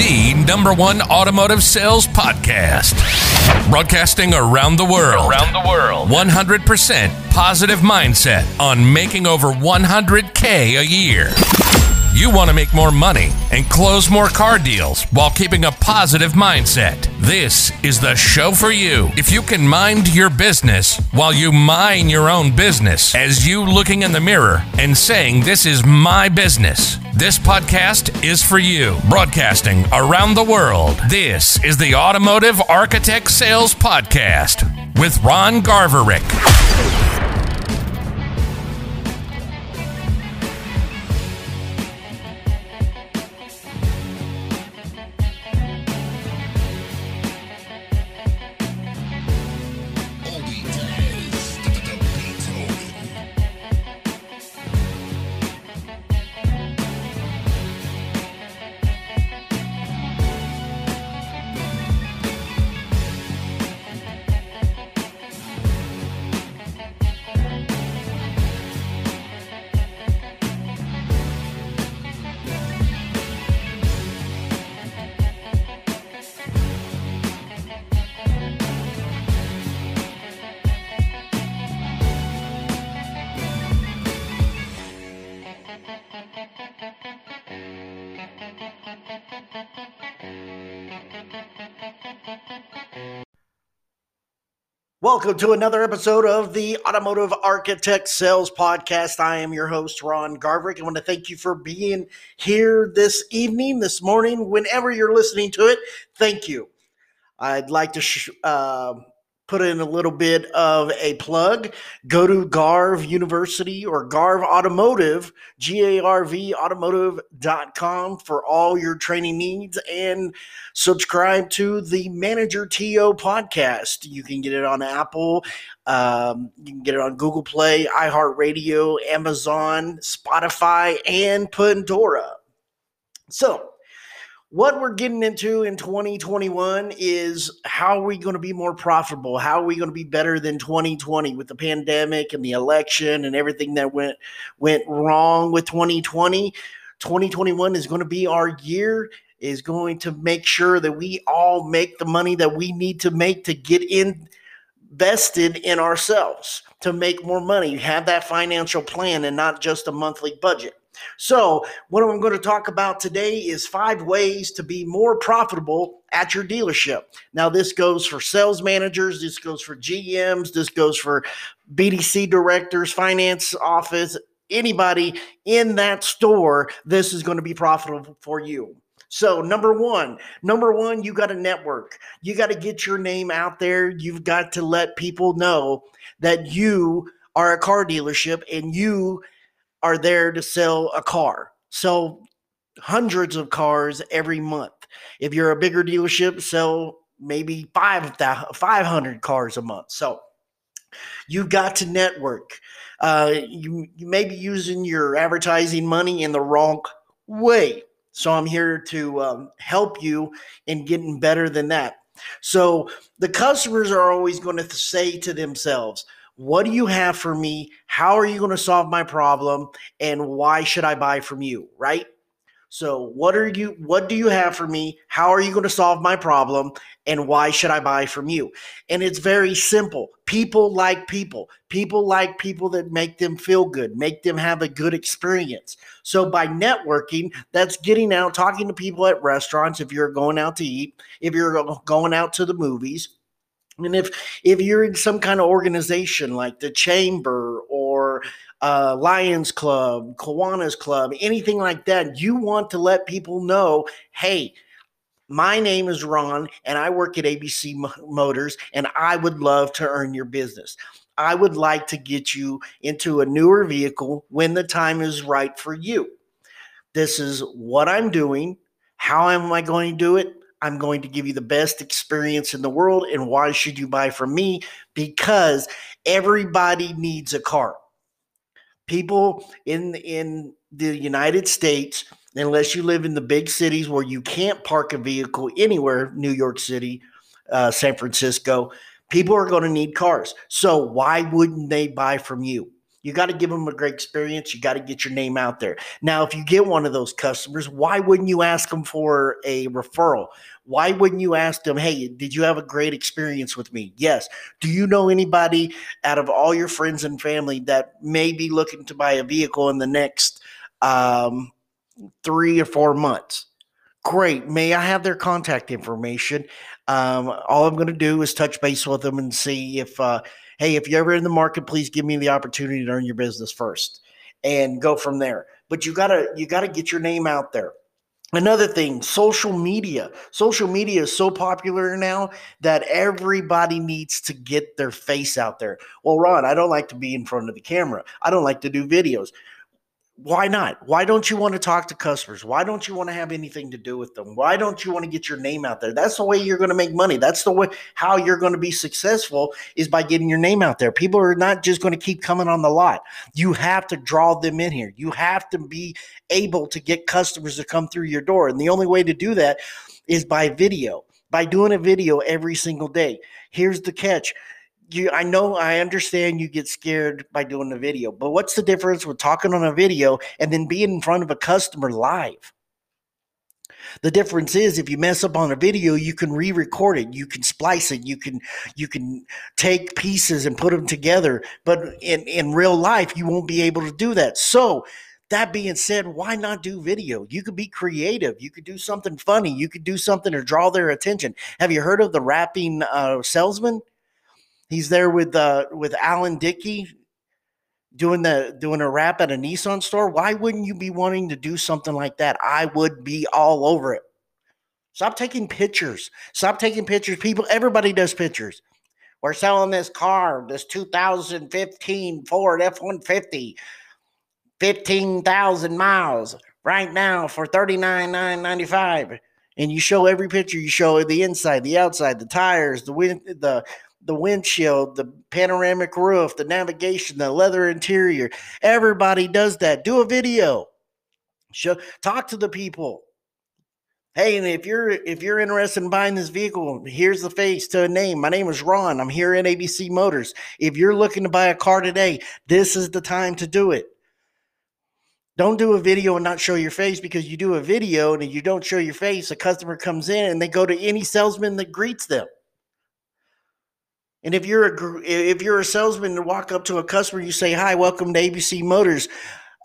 the number one automotive sales podcast. Broadcasting around the world. Around the world. 100% positive mindset on making over 100K a year. You want to make more money and close more car deals while keeping a positive mindset. This is the show for you. If you can mind your business while you mind your own business, as you looking in the mirror and saying, This is my business. This podcast is for you. Broadcasting around the world. This is the Automotive Architect Sales Podcast with Ron Garverick. Welcome to another episode of the Automotive Architect Sales Podcast. I am your host, Ron Garverick. I want to thank you for being here this evening, this morning, whenever you're listening to it. Thank you. I'd like to sh- uh, put in a little bit of a plug. Go to Garv University or Garv Automotive, G A R V automotive.com for all your training needs and subscribe to the Manager TO podcast. You can get it on Apple, um, you can get it on Google Play, iHeartRadio, Amazon, Spotify, and Pandora. So, what we're getting into in 2021 is how are we going to be more profitable? How are we going to be better than 2020 with the pandemic and the election and everything that went went wrong with 2020? 2021 is going to be our year is going to make sure that we all make the money that we need to make to get invested in ourselves to make more money have that financial plan and not just a monthly budget so, what I'm going to talk about today is five ways to be more profitable at your dealership. Now, this goes for sales managers, this goes for GMs, this goes for BDC directors, finance office, anybody in that store. This is going to be profitable for you. So, number one, number one, you got to network. You got to get your name out there. You've got to let people know that you are a car dealership and you are there to sell a car. Sell hundreds of cars every month. If you're a bigger dealership, sell maybe 500 cars a month. So you've got to network. Uh, you, you may be using your advertising money in the wrong way. So I'm here to um, help you in getting better than that. So the customers are always going to say to themselves, what do you have for me? How are you going to solve my problem? And why should I buy from you? Right? So, what are you what do you have for me? How are you going to solve my problem and why should I buy from you? And it's very simple. People like people. People like people that make them feel good, make them have a good experience. So by networking, that's getting out, talking to people at restaurants if you're going out to eat, if you're going out to the movies, and if if you're in some kind of organization like the chamber or uh, Lions Club, Kiwanis Club, anything like that, you want to let people know, hey, my name is Ron, and I work at ABC Motors, and I would love to earn your business. I would like to get you into a newer vehicle when the time is right for you. This is what I'm doing. How am I going to do it? I'm going to give you the best experience in the world. And why should you buy from me? Because everybody needs a car. People in in the United States, unless you live in the big cities where you can't park a vehicle anywhere, New York City, uh, San Francisco, people are going to need cars. So why wouldn't they buy from you? You got to give them a great experience. You got to get your name out there. Now, if you get one of those customers, why wouldn't you ask them for a referral? Why wouldn't you ask them, hey, did you have a great experience with me? Yes. Do you know anybody out of all your friends and family that may be looking to buy a vehicle in the next um, three or four months? Great. May I have their contact information? Um, all I'm going to do is touch base with them and see if. Uh, hey, if you're ever in the market, please give me the opportunity to earn your business first and go from there. But you gotta you gotta get your name out there. Another thing, social media. Social media is so popular now that everybody needs to get their face out there. Well, Ron, I don't like to be in front of the camera. I don't like to do videos why not? Why don't you want to talk to customers? Why don't you want to have anything to do with them? Why don't you want to get your name out there? That's the way you're going to make money. That's the way how you're going to be successful is by getting your name out there. People are not just going to keep coming on the lot. You have to draw them in here. You have to be able to get customers to come through your door. And the only way to do that is by video, by doing a video every single day. Here's the catch you I know I understand you get scared by doing a video, but what's the difference with talking on a video and then being in front of a customer live? The difference is if you mess up on a video, you can re-record it, you can splice it, you can you can take pieces and put them together. But in, in real life, you won't be able to do that. So that being said, why not do video? You could be creative. You could do something funny. You could do something to draw their attention. Have you heard of the rapping uh, salesman? He's there with uh, with Alan Dickey doing the doing a rap at a Nissan store. Why wouldn't you be wanting to do something like that? I would be all over it. Stop taking pictures. Stop taking pictures. People, everybody does pictures. We're selling this car, this 2015 Ford F 150, 15,000 miles right now for 39,995. And you show every picture. You show the inside, the outside, the tires, the wind, the the windshield, the panoramic roof, the navigation, the leather interior. Everybody does that. Do a video. Show talk to the people. Hey, and if you're if you're interested in buying this vehicle, here's the face to a name. My name is Ron. I'm here at ABC Motors. If you're looking to buy a car today, this is the time to do it. Don't do a video and not show your face because you do a video and you don't show your face, a customer comes in and they go to any salesman that greets them. And if you're a if you're a salesman and walk up to a customer, you say, "Hi, welcome to ABC Motors.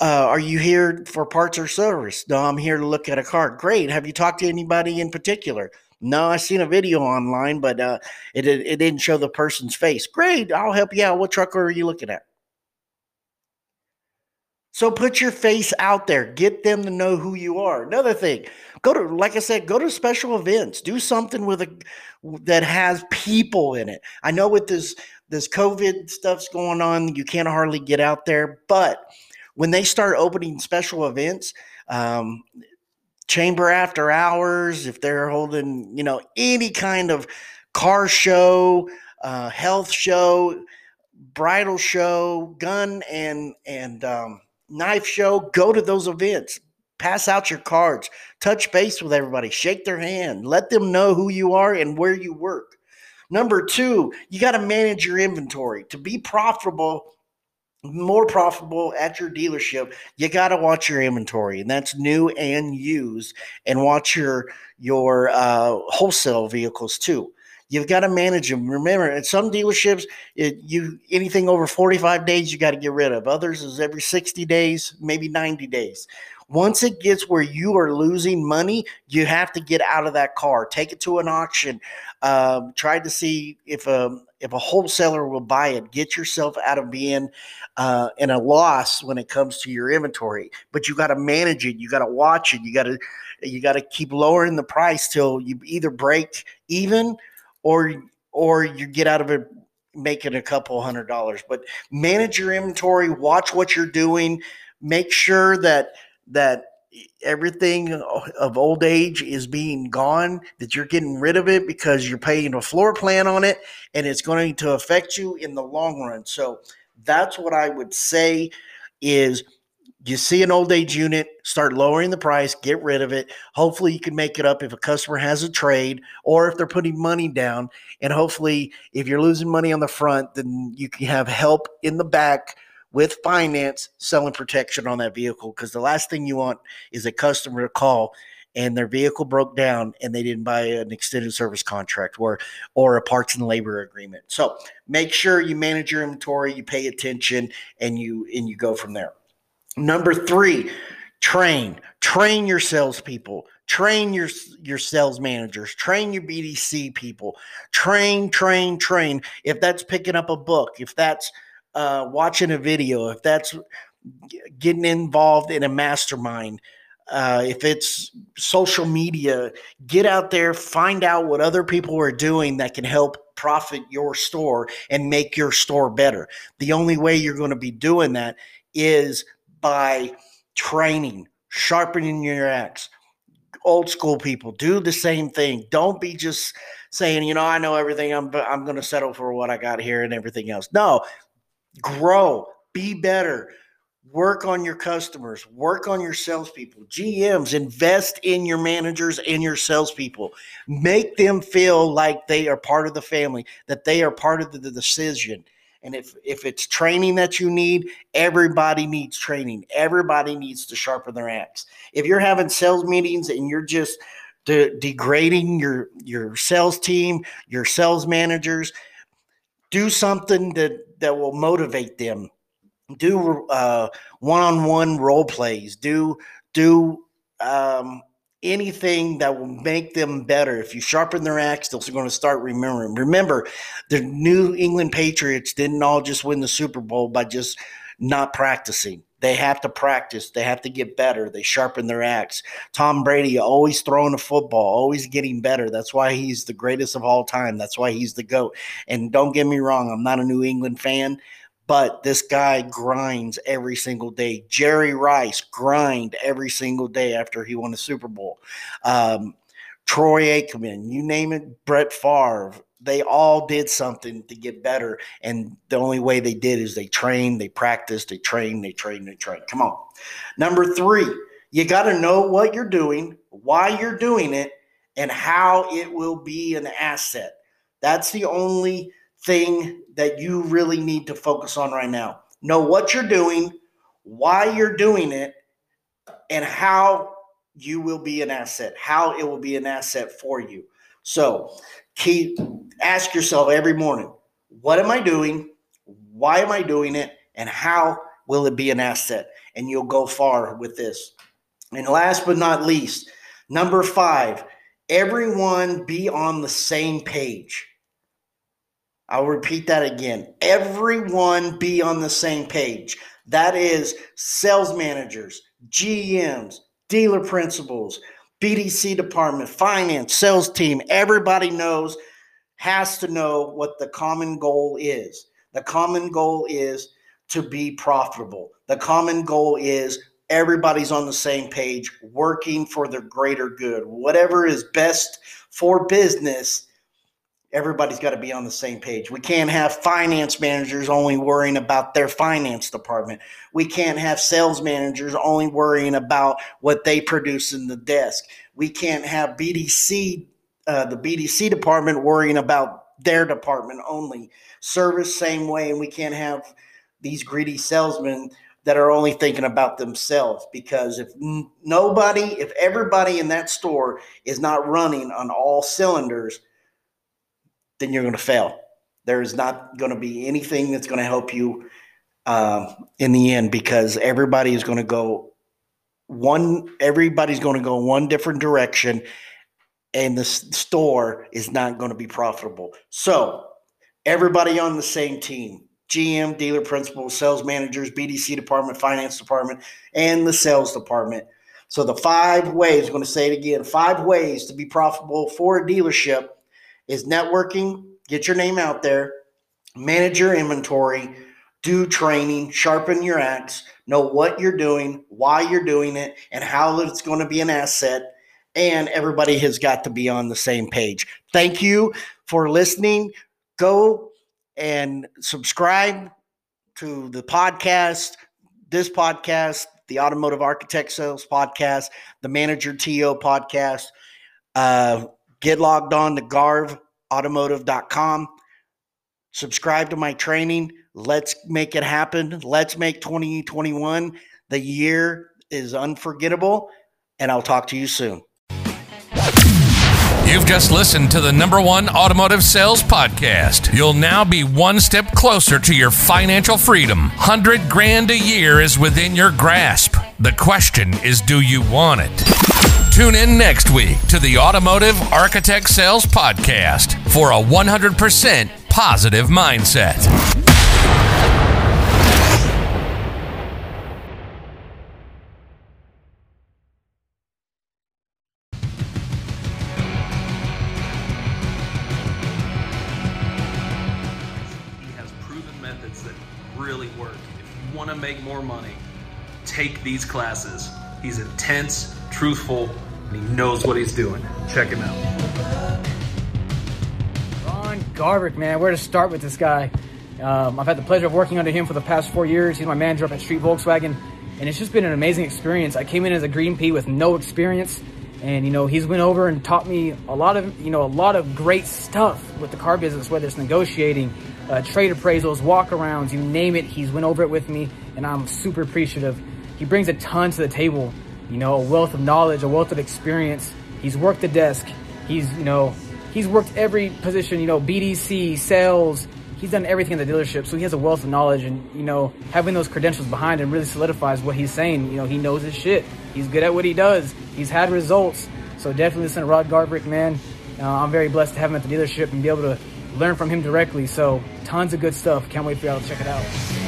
Uh, are you here for parts or service?" No, I'm here to look at a car. Great. Have you talked to anybody in particular? No, I seen a video online, but uh, it it didn't show the person's face. Great. I'll help you out. What truck are you looking at? So put your face out there. Get them to know who you are. Another thing, go to like I said, go to special events. Do something with a that has people in it. I know with this this COVID stuff's going on, you can't hardly get out there, but when they start opening special events, um, chamber after hours, if they're holding, you know, any kind of car show, uh, health show, bridal show, gun and and um, knife show, go to those events pass out your cards, touch base with everybody, shake their hand, let them know who you are and where you work. Number two, you got to manage your inventory to be profitable. More profitable at your dealership, you got to watch your inventory, and that's new and used, and watch your your uh, wholesale vehicles too. You've got to manage them. Remember, at some dealerships, it, you anything over 45 days, you got to get rid of. Others is every 60 days, maybe 90 days. Once it gets where you are losing money, you have to get out of that car. Take it to an auction. Um, try to see if a um, if a wholesaler will buy it. Get yourself out of being uh, in a loss when it comes to your inventory. But you got to manage it. You got to watch it. You got to you got to keep lowering the price till you either break even or or you get out of it making a couple hundred dollars. But manage your inventory. Watch what you're doing. Make sure that that everything of old age is being gone, that you're getting rid of it because you're paying a floor plan on it and it's going to affect you in the long run. So that's what I would say is you see an old age unit, start lowering the price, get rid of it. Hopefully, you can make it up if a customer has a trade or if they're putting money down. And hopefully, if you're losing money on the front, then you can have help in the back with finance selling protection on that vehicle because the last thing you want is a customer to call and their vehicle broke down and they didn't buy an extended service contract or or a parts and labor agreement. So make sure you manage your inventory, you pay attention, and you and you go from there. Number three, train. Train your salespeople. Train your your sales managers. Train your BDC people. Train, train, train. If that's picking up a book, if that's uh, watching a video, if that's getting involved in a mastermind, uh, if it's social media, get out there, find out what other people are doing that can help profit your store and make your store better. The only way you're going to be doing that is by training, sharpening your axe. Old school people do the same thing. Don't be just saying, you know, I know everything. I'm I'm going to settle for what I got here and everything else. No, grow, be better work on your customers, work on your salespeople. GMs, invest in your managers and your salespeople. Make them feel like they are part of the family, that they are part of the decision. And if if it's training that you need, everybody needs training. Everybody needs to sharpen their axe. If you're having sales meetings and you're just de- degrading your your sales team, your sales managers, do something that that will motivate them do uh, one-on-one role plays do do um, anything that will make them better. If you sharpen their axe they're going to start remembering. Remember the new england patriots didn't all just win the super bowl by just not practicing. They have to practice. They have to get better. They sharpen their axe. Tom brady always throwing a football always getting better. That's why he's the greatest of all time. That's why he's the goat. And don't get me wrong i'm not a new england fan but this guy grinds every single day. Jerry Rice grind every single day after he won the Super Bowl. Um, Troy Aikman, you name it, Brett Favre, they all did something to get better. And the only way they did is they trained, they practiced, they trained, they trained, they trained. Come on. Number three, you got to know what you're doing, why you're doing it, and how it will be an asset. That's the only thing that you really need to focus on right now. Know what you're doing, why you're doing it, and how you will be an asset, how it will be an asset for you. So, keep ask yourself every morning, what am I doing? Why am I doing it? And how will it be an asset? And you'll go far with this. And last but not least, number 5, everyone be on the same page. I'll repeat that again. Everyone be on the same page. That is sales managers, GMs, dealer principals, BDC department, finance, sales team. Everybody knows, has to know what the common goal is. The common goal is to be profitable. The common goal is everybody's on the same page, working for the greater good. Whatever is best for business everybody's got to be on the same page. We can't have finance managers only worrying about their finance department. We can't have sales managers only worrying about what they produce in the desk. We can't have BDC, uh, the BDC department worrying about their department only. Service, same way. And we can't have these greedy salesmen that are only thinking about themselves because if nobody, if everybody in that store is not running on all cylinders, then you're going to fail. There is not going to be anything that's going to help you uh, in the end because everybody is going to go one. Everybody's going to go one different direction, and the store is not going to be profitable. So everybody on the same team. GM, dealer principal, sales managers, BDC department, finance department, and the sales department. So the five ways, I'm going to say it again, five ways to be profitable for a dealership is networking, get your name out there, manage your inventory, do training, sharpen your axe, know what you're doing, why you're doing it, and how it's going to be an asset. And everybody has got to be on the same page. Thank you for listening. Go and subscribe to the podcast, this podcast, the Automotive Architect Sales Podcast, the Manager TO Podcast. Uh, Get logged on to garvautomotive.com. Subscribe to my training. Let's make it happen. Let's make 2021 the year is unforgettable. And I'll talk to you soon. You've just listened to the number one automotive sales podcast. You'll now be one step closer to your financial freedom. 100 grand a year is within your grasp. The question is do you want it? Tune in next week to the Automotive Architect Sales Podcast for a 100% positive mindset. He has proven methods that really work. If you want to make more money, take these classes. He's intense, truthful, and he knows what he's doing. Check him out. Ron Garverick, man, where to start with this guy? Um, I've had the pleasure of working under him for the past four years. He's my manager up at Street Volkswagen, and it's just been an amazing experience. I came in as a green pea with no experience, and you know he's went over and taught me a lot of you know a lot of great stuff with the car business, whether it's negotiating, uh, trade appraisals, walkarounds, you name it. He's went over it with me, and I'm super appreciative. He brings a ton to the table, you know, a wealth of knowledge, a wealth of experience. He's worked the desk. He's, you know, he's worked every position, you know, BDC, sales. He's done everything in the dealership, so he has a wealth of knowledge, and you know, having those credentials behind him really solidifies what he's saying. You know, he knows his shit. He's good at what he does. He's had results. So definitely listen to Ron Garverick, man. Uh, I'm very blessed to have him at the dealership and be able to learn from him directly. So tons of good stuff. Can't wait for y'all to check it out.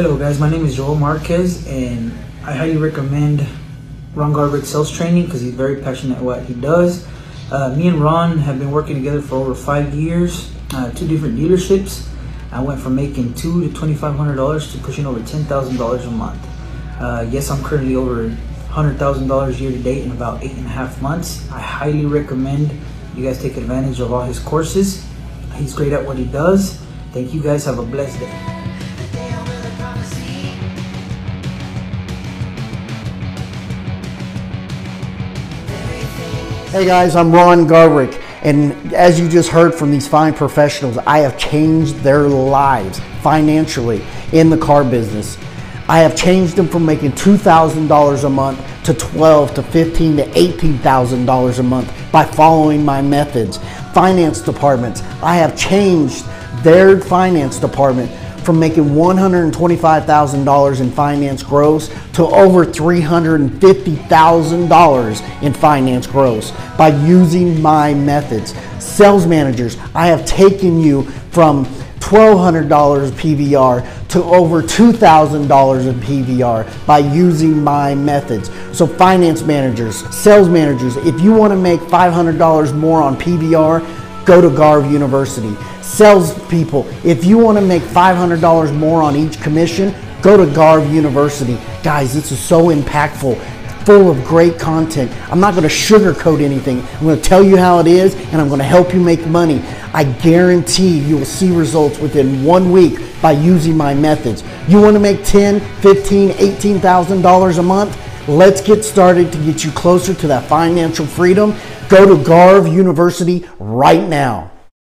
Hello guys, my name is Joel Marquez and I highly recommend Ron Garverick sales training because he's very passionate at what he does. Uh, me and Ron have been working together for over five years, uh, two different dealerships. I went from making two to $2,500 to pushing over $10,000 a month. Uh, yes, I'm currently over $100,000 year to date in about eight and a half months. I highly recommend you guys take advantage of all his courses. He's great at what he does. Thank you guys. Have a blessed day. Hey guys, I'm Ron Garverick, and as you just heard from these fine professionals, I have changed their lives financially in the car business. I have changed them from making $2,000 a month to 12 to 15 to $18,000 a month by following my methods. Finance departments, I have changed their finance department from making $125,000 in finance gross to over $350,000 in finance gross by using my methods. Sales managers, I have taken you from $1,200 PVR to over $2,000 in PVR by using my methods. So finance managers, sales managers, if you want to make $500 more on PVR, go to Garv University. Sales people, if you want to make $500 more on each commission, go to Garv University. Guys, this is so impactful full of great content. I'm not going to sugarcoat anything. I'm going to tell you how it is and I'm going to help you make money. I guarantee you will see results within one week by using my methods. You want to make 10, 15, 18,000 dollars a month? Let's get started to get you closer to that financial freedom. Go to Garv University right now.